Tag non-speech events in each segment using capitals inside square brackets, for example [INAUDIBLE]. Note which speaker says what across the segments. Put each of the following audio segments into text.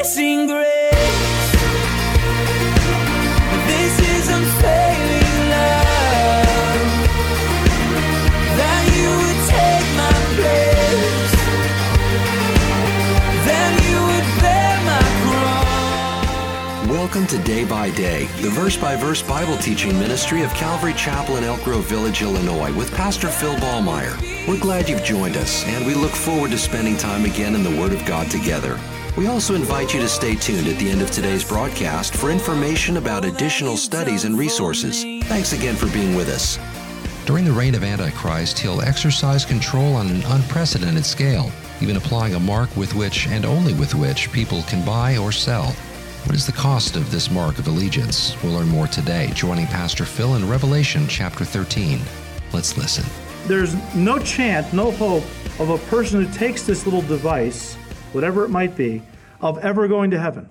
Speaker 1: amazing grace.
Speaker 2: Welcome to Day by Day, the verse by verse Bible teaching ministry of Calvary Chapel in Elk Grove Village, Illinois, with Pastor Phil Ballmaier. We're glad you've joined us, and we look forward to spending time again in the Word of God together. We also invite you to stay tuned at the end of today's broadcast for information about additional studies and resources. Thanks again for being with us. During the reign of Antichrist, he'll exercise control on an unprecedented scale, even applying a mark with which and only with which people can buy or sell. What is the cost of this mark of allegiance? We'll learn more today, joining Pastor Phil in Revelation chapter 13. Let's listen.
Speaker 3: There's no chance, no hope of a person who takes this little device, whatever it might be, of ever going to heaven.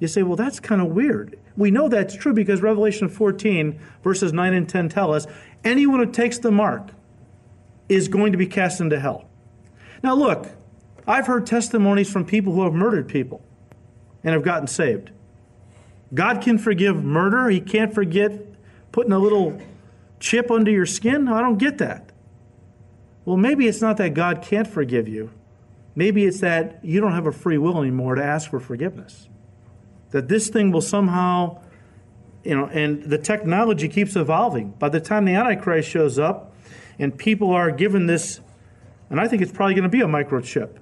Speaker 3: You say, well, that's kind of weird. We know that's true because Revelation 14, verses 9 and 10 tell us anyone who takes the mark is going to be cast into hell. Now, look, I've heard testimonies from people who have murdered people and have gotten saved. God can forgive murder, He can't forget putting a little chip under your skin. I don't get that. Well, maybe it's not that God can't forgive you. Maybe it's that you don't have a free will anymore to ask for forgiveness. That this thing will somehow, you know, and the technology keeps evolving. By the time the Antichrist shows up and people are given this, and I think it's probably going to be a microchip,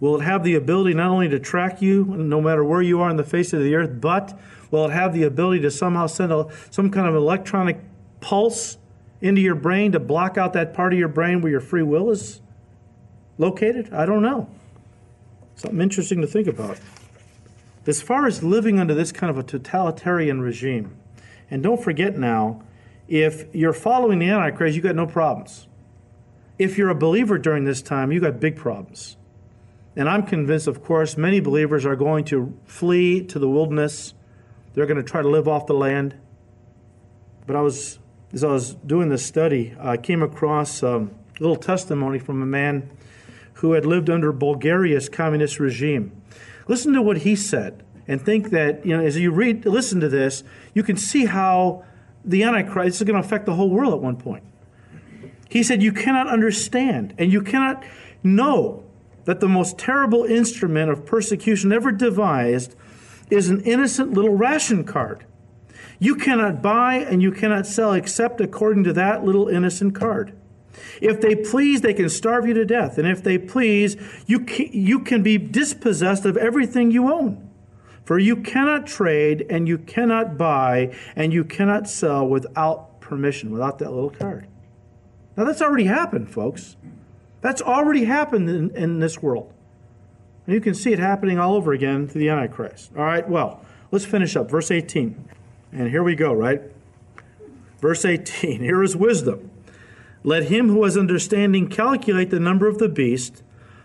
Speaker 3: will it have the ability not only to track you no matter where you are on the face of the earth, but will it have the ability to somehow send a, some kind of electronic pulse into your brain to block out that part of your brain where your free will is located? I don't know. Something interesting to think about. As far as living under this kind of a totalitarian regime, and don't forget now, if you're following the Antichrist, you got no problems. If you're a believer during this time, you got big problems. And I'm convinced, of course, many believers are going to flee to the wilderness. They're going to try to live off the land. But I was, as I was doing this study, I came across um, a little testimony from a man who had lived under Bulgaria's communist regime. Listen to what he said, and think that you know as you read, listen to this, you can see how the Antichrist is going to affect the whole world at one point. He said, "You cannot understand, and you cannot know that the most terrible instrument of persecution ever devised is an innocent little ration card." You cannot buy and you cannot sell except according to that little innocent card. If they please, they can starve you to death. And if they please, you can, you can be dispossessed of everything you own. For you cannot trade and you cannot buy and you cannot sell without permission, without that little card. Now, that's already happened, folks. That's already happened in, in this world. And you can see it happening all over again to the Antichrist. All right, well, let's finish up. Verse 18. And here we go, right? Verse 18. [LAUGHS] Here is wisdom. Let him who has understanding calculate the number of the beast,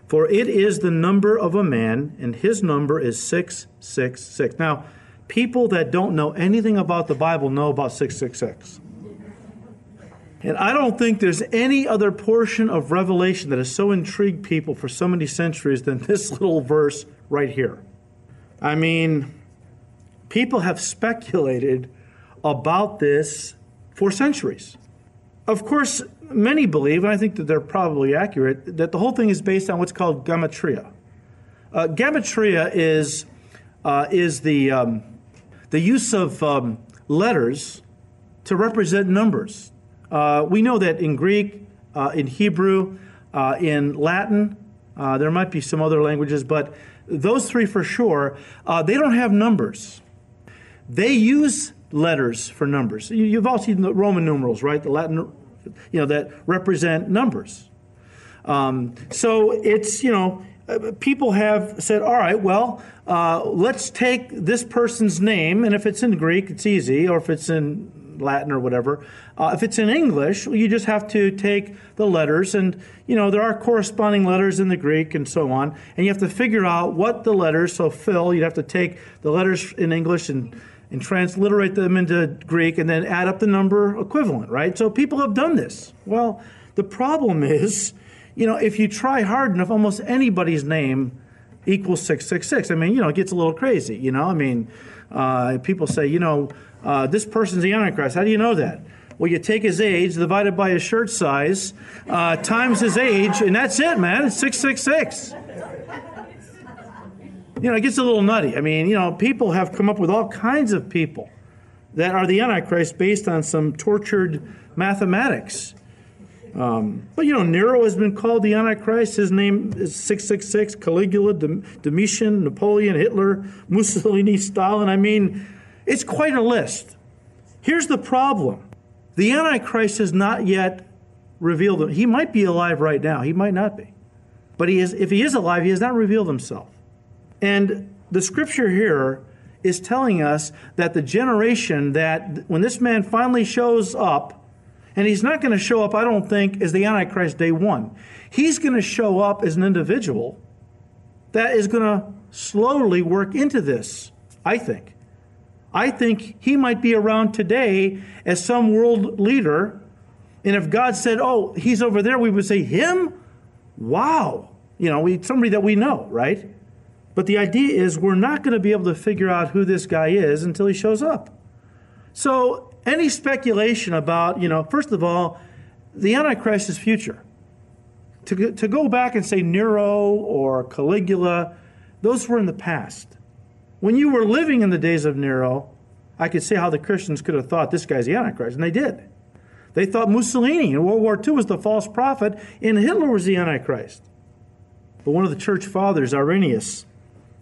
Speaker 3: for it is the number of a man, and his number is 666. Now, people that don't know anything about the Bible know about 666. And I don't think there's any other portion of Revelation that has so intrigued people for so many centuries than this little verse right here. I mean, people have speculated about this for centuries. Of course, many believe, and I think that they're probably accurate, that the whole thing is based on what's called gematria. Uh, gematria is, uh, is the, um, the use of um, letters to represent numbers. Uh, we know that in Greek, uh, in Hebrew, uh, in Latin, uh, there might be some other languages, but those three for sure, they don't have numbers. They use letters for numbers. You've all seen the Roman numerals, right? The Latin you know, that represent numbers. Um, so it's, you know, uh, people have said, all right, well, uh, let's take this person's name, and if it's in Greek, it's easy, or if it's in Latin or whatever. Uh, if it's in English, you just have to take the letters, and you know there are corresponding letters in the Greek and so on, and you have to figure out what the letters. So Phil, you'd have to take the letters in English and and transliterate them into Greek and then add up the number equivalent, right? So people have done this. Well, the problem is, you know, if you try hard enough, almost anybody's name equals 666. I mean, you know, it gets a little crazy, you know? I mean, uh, people say, you know, uh, this person's the Antichrist. How do you know that? Well, you take his age divided by his shirt size uh, times his age, and that's it, man. It's 666. You know, it gets a little nutty. I mean, you know, people have come up with all kinds of people that are the Antichrist based on some tortured mathematics. Um, but you know, Nero has been called the Antichrist. His name is 666, Caligula, Domitian, Napoleon, Hitler, [LAUGHS] Mussolini, Stalin. I mean, it's quite a list. Here's the problem the Antichrist has not yet revealed. He might be alive right now, he might not be. But he is, if he is alive, he has not revealed himself. And the scripture here is telling us that the generation that, when this man finally shows up, and he's not going to show up, I don't think, as the Antichrist day one. He's going to show up as an individual that is going to slowly work into this, I think. I think he might be around today as some world leader. And if God said, oh, he's over there, we would say, him? Wow. You know, we, somebody that we know, right? But the idea is we're not going to be able to figure out who this guy is until he shows up. So any speculation about, you know, first of all, the Antichrist's future. To, to go back and say Nero or Caligula, those were in the past. When you were living in the days of Nero, I could see how the Christians could have thought this guy's the Antichrist, and they did. They thought Mussolini in World War II was the false prophet, and Hitler was the Antichrist. But one of the church fathers, Irenaeus,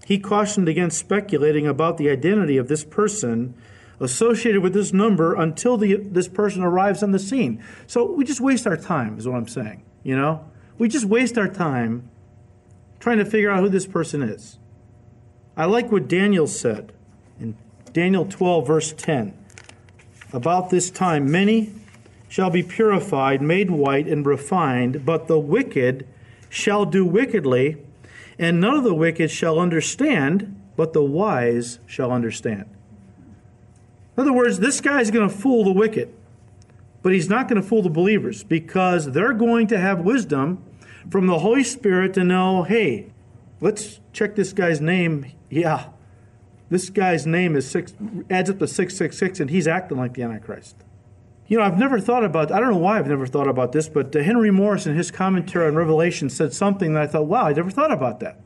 Speaker 3: he cautioned against speculating about the identity of this person associated with this number until the, this person arrives on the scene. So we just waste our time, is what I'm saying. You know, we just waste our time trying to figure out who this person is. I like what Daniel said in Daniel 12, verse 10. About this time, many shall be purified, made white, and refined, but the wicked shall do wickedly, and none of the wicked shall understand, but the wise shall understand. In other words, this guy's going to fool the wicked, but he's not going to fool the believers because they're going to have wisdom from the Holy Spirit to know hey, let's check this guy's name. Yeah, this guy's name is six, adds up to 666, and he's acting like the Antichrist. You know, I've never thought about, I don't know why I've never thought about this, but Henry Morris in his commentary on Revelation said something that I thought, wow, I never thought about that.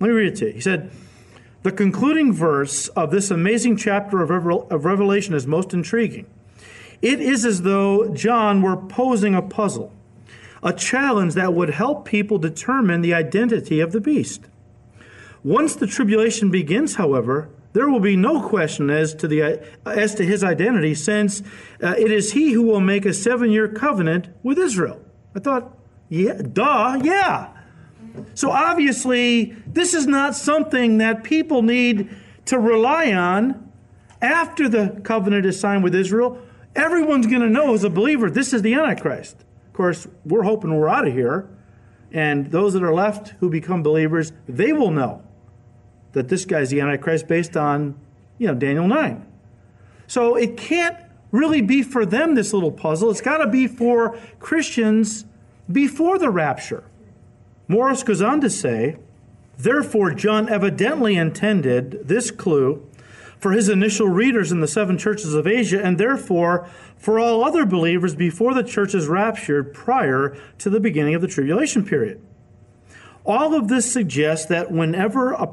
Speaker 3: Let me read it to you. He said, the concluding verse of this amazing chapter of, Revelation is most intriguing. It is as though John were posing a puzzle, a challenge that would help people determine the identity of the beast. Once the tribulation begins, however, there will be no question as to, the, as to his identity, since uh, it is he who will make a seven year covenant with Israel. I thought, yeah, duh, yeah. So obviously, this is not something that people need to rely on after the covenant is signed with Israel. Everyone's going to know as a believer this is the Antichrist. Of course, we're hoping we're out of here. And those that are left who become believers, they will know that this guy's the Antichrist based on, you know, Daniel 9. So it can't really be for them, this little puzzle. It's got to be for Christians before the rapture. Morris goes on to say, therefore, John evidently intended this clue for his initial readers in the seven churches of Asia, and therefore for all other believers before the church is raptured prior to the beginning of the tribulation period. All of this suggests that whenever a,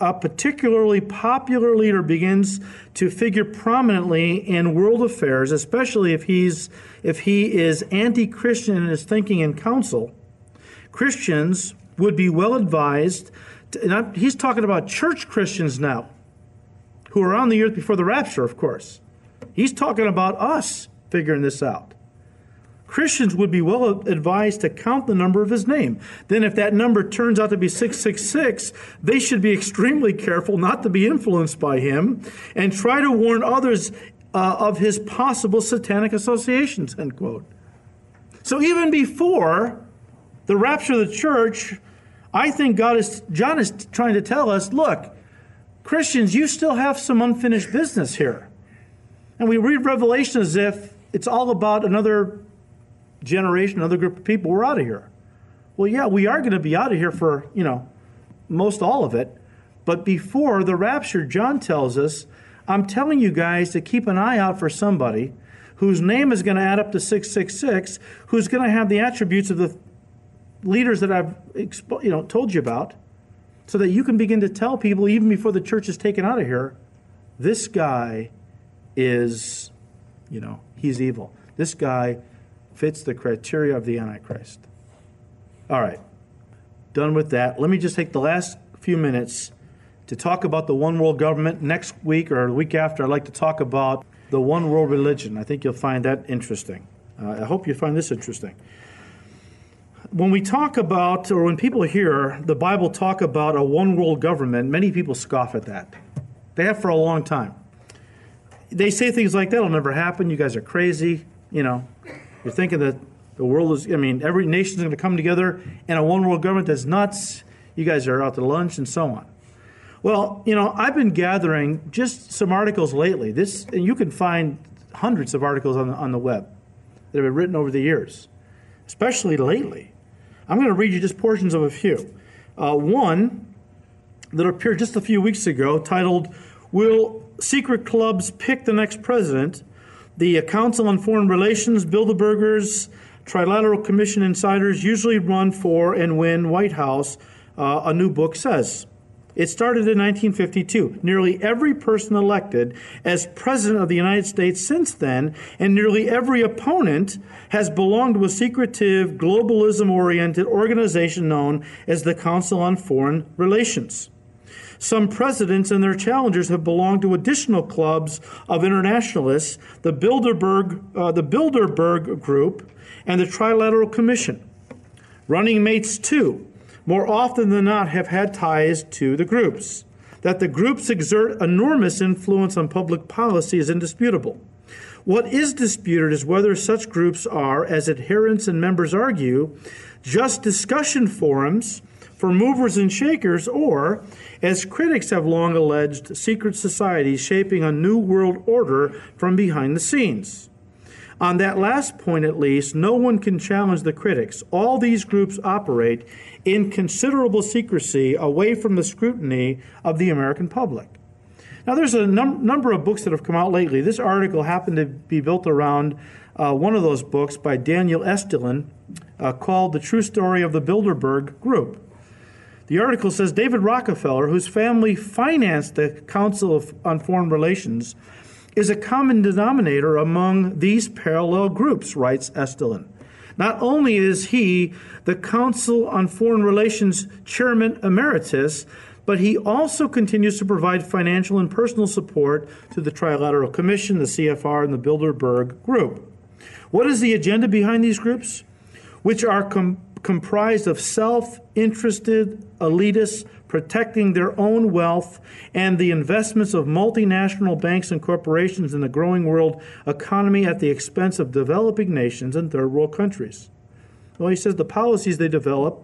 Speaker 3: a particularly popular leader begins to figure prominently in world affairs, especially if he's if he is anti-Christian in his thinking and counsel, Christians would be well advised. To, and he's talking about church Christians now, who are on the earth before the rapture, of course. He's talking about us figuring this out. Christians would be well advised to count the number of his name. Then, if that number turns out to be 666, they should be extremely careful not to be influenced by him and try to warn others uh, of his possible satanic associations, end quote. So, even before the rapture of the church, I think God is, John is trying to tell us look, Christians, you still have some unfinished business here. And we read Revelation as if it's all about another generation, another group of people. We're out of here. Well, yeah, we are going to be out of here for, you know, most all of it. But before the rapture, John tells us, I'm telling you guys to keep an eye out for somebody whose name is going to add up to 666, who's going to have the attributes of the leaders that I've expo- you know told you about, so that you can begin to tell people even before the church is taken out of here, this guy is, you know, he's evil. This guy fits the criteria of the Antichrist. All right, done with that. Let me just take the last few minutes to talk about the one world government. Next week or the week after, I'd like to talk about the one world religion. I think you'll find that interesting. Uh, I hope you find this interesting. When we talk about, or when people hear the Bible talk about a one world government, many people scoff at that. They have for a long time. They say things like, that'll never happen. You guys are crazy. You know, you're thinking that the world is, I mean, every nation's going to come together in a one world government that's nuts. You guys are out to lunch and so on. Well, you know, I've been gathering just some articles lately. This, and you can find hundreds of articles on the, on the web that have been written over the years, especially lately. I'm going to read you just portions of a few. Uh, one that appeared just a few weeks ago titled, Will Secret Clubs Pick the Next President? The Council on Foreign Relations, Bilderbergers, Trilateral Commission insiders usually run for and win White House, uh, a new book says. It started in 1952. Nearly every person elected as President of the United States since then, and nearly every opponent, has belonged to a secretive, globalism oriented organization known as the Council on Foreign Relations. Some presidents and their challengers have belonged to additional clubs of internationalists, the Bilderberg, uh, the Bilderberg Group, and the Trilateral Commission. Running mates, too, more often than not have had ties to the groups. That the groups exert enormous influence on public policy is indisputable. What is disputed is whether such groups are, as adherents and members argue, just discussion forums for movers and shakers, or, as critics have long alleged, secret societies shaping a new world order from behind the scenes. On that last point, at least, no one can challenge the critics. All these groups operate in considerable secrecy away from the scrutiny of the American public. Now, there's a num- number of books that have come out lately. This article happened to be built around uh, one of those books by Daniel Estulin uh, called The True Story of the Bilderberg Group. The article says David Rockefeller, whose family financed the Council of, on Foreign Relations, is a common denominator among these parallel groups, writes Estulin. Not only is he the Council on Foreign Relations Chairman Emeritus, but he also continues to provide financial and personal support to the Trilateral Commission, the CFR, and the Bilderberg Group. What is the agenda behind these groups? Which are com- comprised of self interested elitists protecting their own wealth and the investments of multinational banks and corporations in the growing world economy at the expense of developing nations and third world countries. Well, he says the policies they develop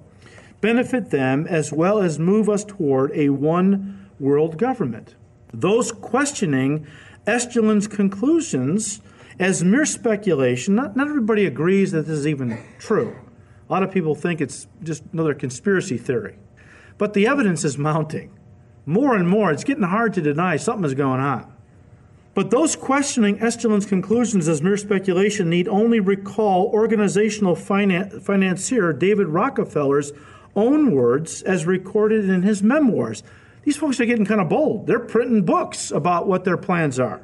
Speaker 3: benefit them as well as move us toward a one world government. Those questioning Estulin's conclusions as mere speculation, not, not everybody agrees that this is even true. A lot of people think it's just another conspiracy theory. But the evidence is mounting. More and more, it's getting hard to deny something is going on. But those questioning Estulin's conclusions as mere speculation need only recall organizational finan- financier David Rockefeller's own words as recorded in his memoirs. These folks are getting kind of bold. They're printing books about what their plans are.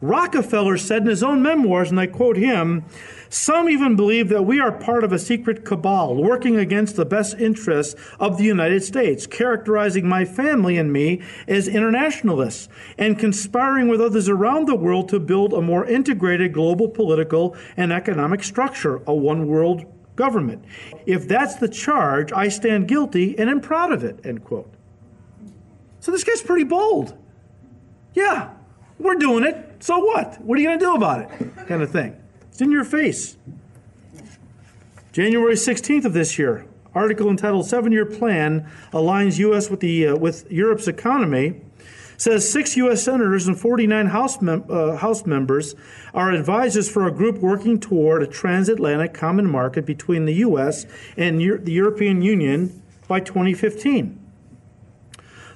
Speaker 3: Rockefeller said in his own memoirs, and I quote him Some even believe that we are part of a secret cabal working against the best interests of the United States, characterizing my family and me as internationalists, and conspiring with others around the world to build a more integrated global political and economic structure, a one world government. If that's the charge, I stand guilty and am proud of it. End quote. So this guy's pretty bold. Yeah, we're doing it. So what? What are you going to do about it? Kind of thing. It's in your face. January 16th of this year, article entitled Seven Year Plan Aligns U.S. with, the, uh, with Europe's Economy says six U.S. senators and 49 House, mem- uh, House members are advisors for a group working toward a transatlantic common market between the U.S. and Euro- the European Union by 2015.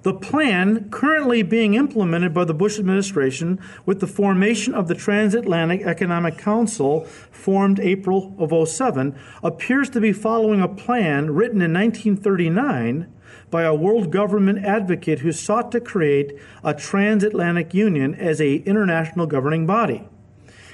Speaker 3: The plan currently being implemented by the Bush administration with the formation of the Transatlantic Economic Council formed April of 07 appears to be following a plan written in 1939 by a world government advocate who sought to create a transatlantic union as a international governing body.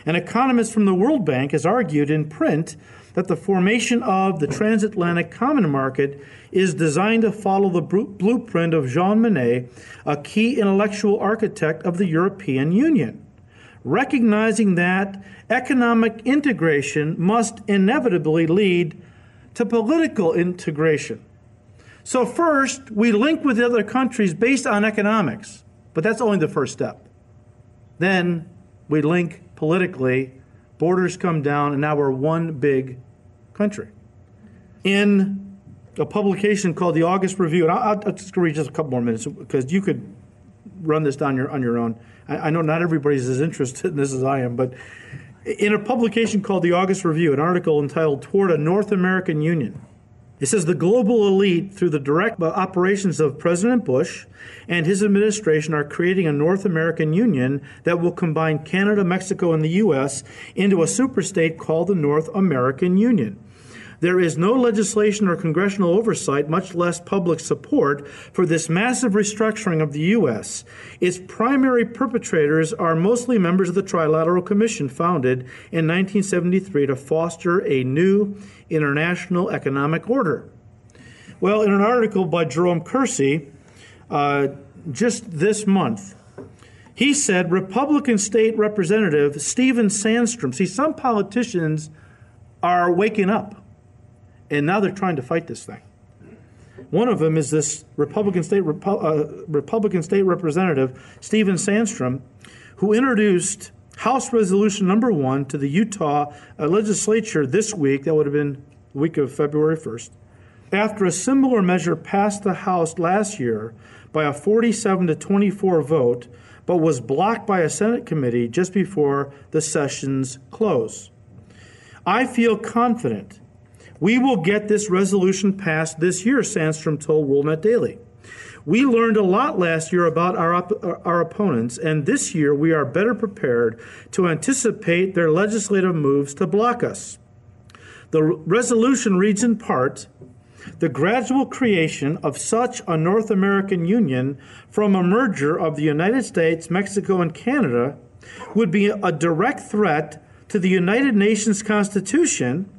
Speaker 3: An economist from the World Bank has argued in print that the formation of the transatlantic common market is designed to follow the blueprint of Jean Monnet, a key intellectual architect of the European Union, recognizing that economic integration must inevitably lead to political integration. So, first, we link with the other countries based on economics, but that's only the first step. Then we link politically, borders come down, and now we're one big country. In a publication called the August Review, and I'll, I'll just read just a couple more minutes because you could run this down your, on your own. I, I know not everybody's as interested in this as I am, but in a publication called the August Review, an article entitled Toward a North American Union, it says the global elite, through the direct operations of President Bush and his administration, are creating a North American Union that will combine Canada, Mexico, and the U.S. into a superstate called the North American Union. There is no legislation or congressional oversight, much less public support, for this massive restructuring of the U.S. Its primary perpetrators are mostly members of the Trilateral Commission, founded in 1973 to foster a new international economic order. Well, in an article by Jerome Corsi uh, just this month, he said Republican State Representative Stephen Sandstrom, see, some politicians are waking up, and now they're trying to fight this thing. One of them is this Republican State, uh, Republican State Representative Stephen Sandstrom, who introduced House Resolution Number One to the Utah uh, legislature this week. That would have been the week of February 1st. After a similar measure passed the House last year by a 47 to 24 vote, but was blocked by a Senate committee just before the session's close. I feel confident we will get this resolution passed this year, Sandstrom told WorldNet Daily. We learned a lot last year about our, op- our opponents, and this year we are better prepared to anticipate their legislative moves to block us. The resolution reads in part the gradual creation of such a North American Union from a merger of the United States, Mexico, and Canada would be a direct threat to the United Nations Constitution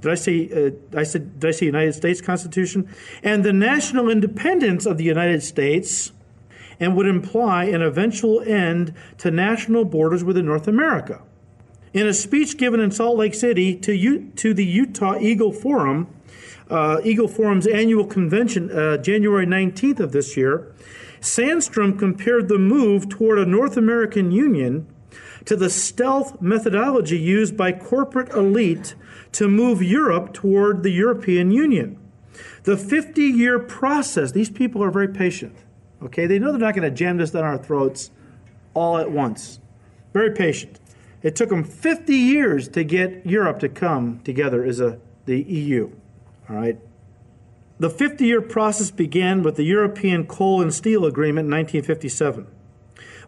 Speaker 3: did I say? Uh, I said. Did I say United States Constitution? And the national independence of the United States, and would imply an eventual end to national borders within North America. In a speech given in Salt Lake City to U- to the Utah Eagle Forum, uh, Eagle Forum's annual convention, uh, January 19th of this year, Sandstrom compared the move toward a North American Union to the stealth methodology used by corporate elite to move Europe toward the European Union. The 50 year process, these people are very patient. Okay, they know they're not going to jam this down our throats all at once. Very patient. It took them 50 years to get Europe to come together as a, the EU. All right. The 50 year process began with the European Coal and Steel Agreement in 1957.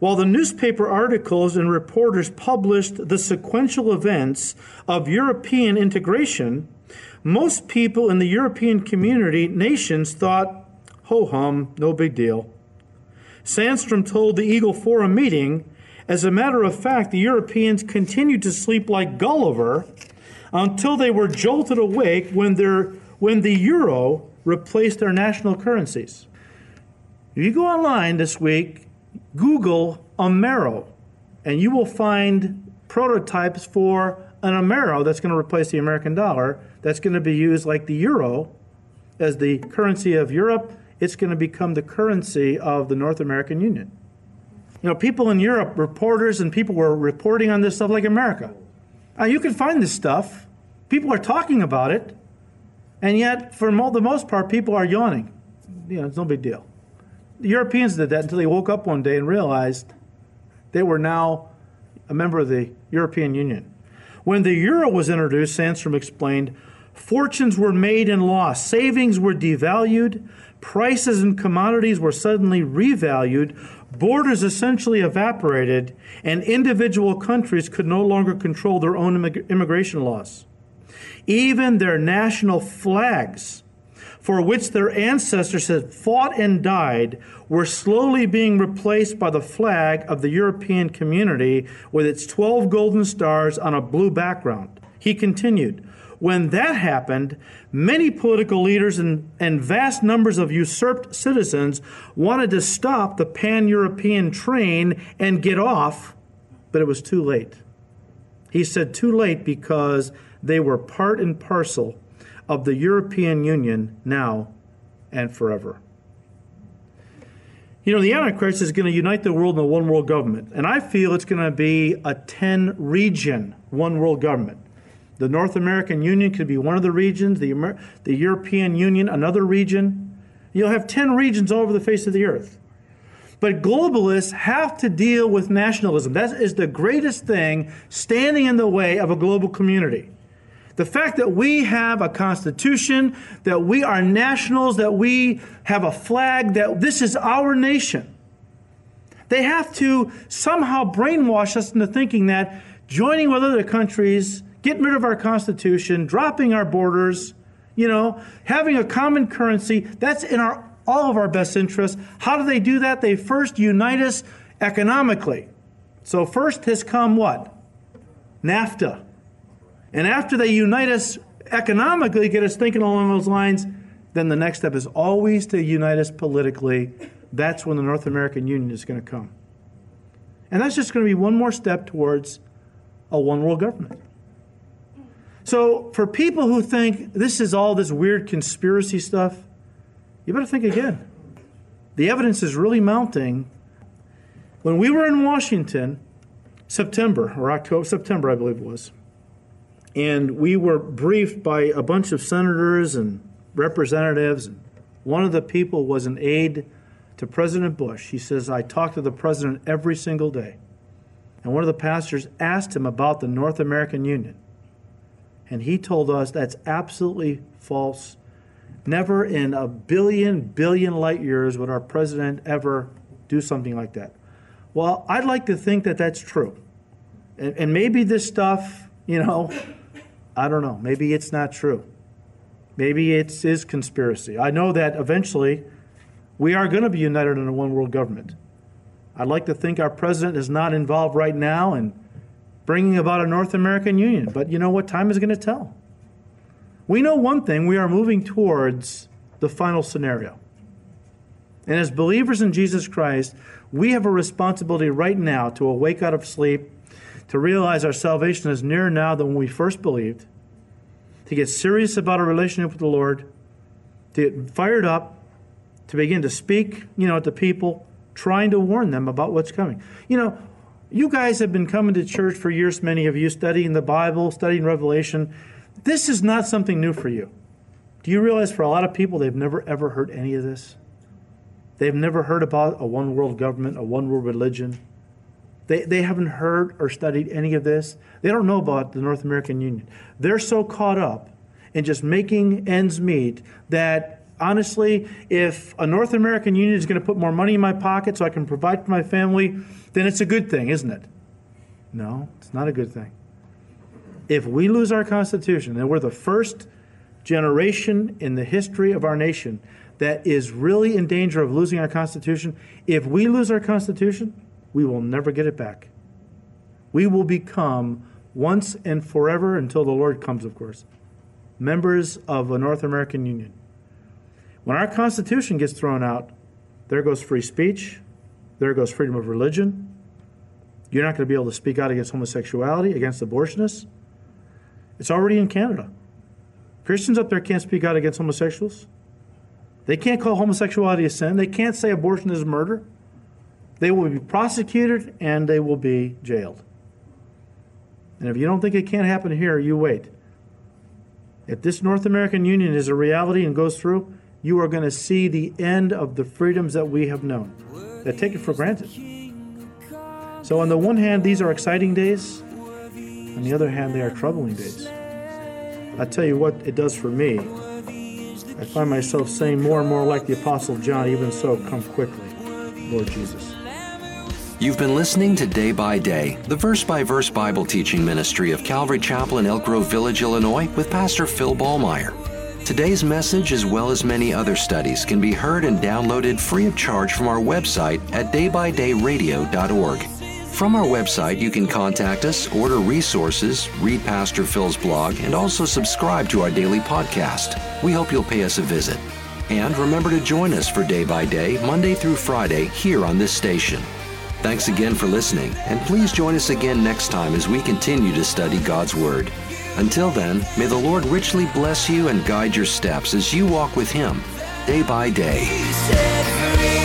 Speaker 3: While the newspaper articles and reporters published the sequential events of European integration, most people in the European community nations thought, ho hum, no big deal. Sandstrom told the Eagle Forum meeting, as a matter of fact, the Europeans continued to sleep like Gulliver until they were jolted awake when, their, when the euro replaced their national currencies. If you go online this week Google Amero, and you will find prototypes for an Amero that's going to replace the American dollar, that's going to be used like the euro as the currency of Europe. It's going to become the currency of the North American Union. You know, people in Europe, reporters and people were reporting on this stuff like America. Now, you can find this stuff. People are talking about it. And yet, for the most part, people are yawning. You know, it's no big deal. The Europeans did that until they woke up one day and realized they were now a member of the European Union. When the euro was introduced, Sandstrom explained, Fortunes were made and lost, savings were devalued, prices and commodities were suddenly revalued, borders essentially evaporated, and individual countries could no longer control their own immig- immigration laws. Even their national flags, for which their ancestors had fought and died, were slowly being replaced by the flag of the European community with its 12 golden stars on a blue background. He continued, when that happened, many political leaders and, and vast numbers of usurped citizens wanted to stop the pan European train and get off, but it was too late. He said too late because they were part and parcel of the European Union now and forever. You know, the Antichrist is going to unite the world in a one world government, and I feel it's going to be a 10 region one world government. The North American Union could be one of the regions, the, Amer- the European Union, another region. You'll have 10 regions all over the face of the earth. But globalists have to deal with nationalism. That is the greatest thing standing in the way of a global community. The fact that we have a constitution, that we are nationals, that we have a flag, that this is our nation. They have to somehow brainwash us into thinking that joining with other countries getting rid of our Constitution, dropping our borders, you know, having a common currency. That's in our all of our best interests. How do they do that? They first unite us economically. So first has come what? NAFTA. And after they unite us economically, get us thinking along those lines, then the next step is always to unite us politically. That's when the North American Union is going to come. And that's just going to be one more step towards a one world government. So, for people who think this is all this weird conspiracy stuff, you better think again. The evidence is really mounting. When we were in Washington, September or October, September, I believe it was, and we were briefed by a bunch of senators and representatives. One of the people was an aide to President Bush. He says, I talk to the president every single day. And one of the pastors asked him about the North American Union. And he told us that's absolutely false. Never in a billion, billion light years would our president ever do something like that. Well, I'd like to think that that's true. And, and maybe this stuff, you know, I don't know. Maybe it's not true. Maybe it is conspiracy. I know that eventually we are going to be united in a one world government. I'd like to think our president is not involved right now in bringing about a North American Union. But you know what? Time is going to tell. We know one thing we are moving towards the final scenario. And as believers in Jesus Christ, we have a responsibility right now to awake out of sleep, to realize our salvation is nearer now than when we first believed, to get serious about our relationship with the Lord, to get fired up, to begin to speak, you know, to people, trying to warn them about what's coming. You know, you guys have been coming to church for years, many of you, studying the Bible, studying Revelation. This is not something new for you. Do you realize for a lot of people, they've never ever heard any of this? They've never heard about a one world government, a one world religion. They, they haven't heard or studied any of this. They don't know about the North American Union. They're so caught up in just making ends meet that honestly, if a North American Union is going to put more money in my pocket so I can provide for my family, then it's a good thing, isn't it? No, it's not a good thing. If we lose our Constitution, and we're the first generation in the history of our nation that is really in danger of losing our Constitution, if we lose our Constitution, we will never get it back. We will become, once and forever, until the Lord comes, of course, members of a North American Union. When our Constitution gets thrown out, there goes free speech, there goes freedom of religion. You're not going to be able to speak out against homosexuality, against abortionists. It's already in Canada. Christians up there can't speak out against homosexuals. They can't call homosexuality a sin. They can't say abortion is murder. They will be prosecuted and they will be jailed. And if you don't think it can't happen here, you wait. If this North American Union is a reality and goes through, you are going to see the end of the freedoms that we have known, that take it for granted. So, on the one hand, these are exciting days. On the other hand, they are troubling days. I tell you what it does for me. I find myself saying more and more like the Apostle John, even so, come quickly, Lord Jesus.
Speaker 2: You've been listening to Day by Day, the verse by verse Bible teaching ministry of Calvary Chapel in Elk Grove Village, Illinois, with Pastor Phil Ballmaier. Today's message, as well as many other studies, can be heard and downloaded free of charge from our website at daybydayradio.org. From our website, you can contact us, order resources, read Pastor Phil's blog, and also subscribe to our daily podcast. We hope you'll pay us a visit. And remember to join us for Day by Day, Monday through Friday, here on this station. Thanks again for listening, and please join us again next time as we continue to study God's Word. Until then, may the Lord richly bless you and guide your steps as you walk with Him day by day.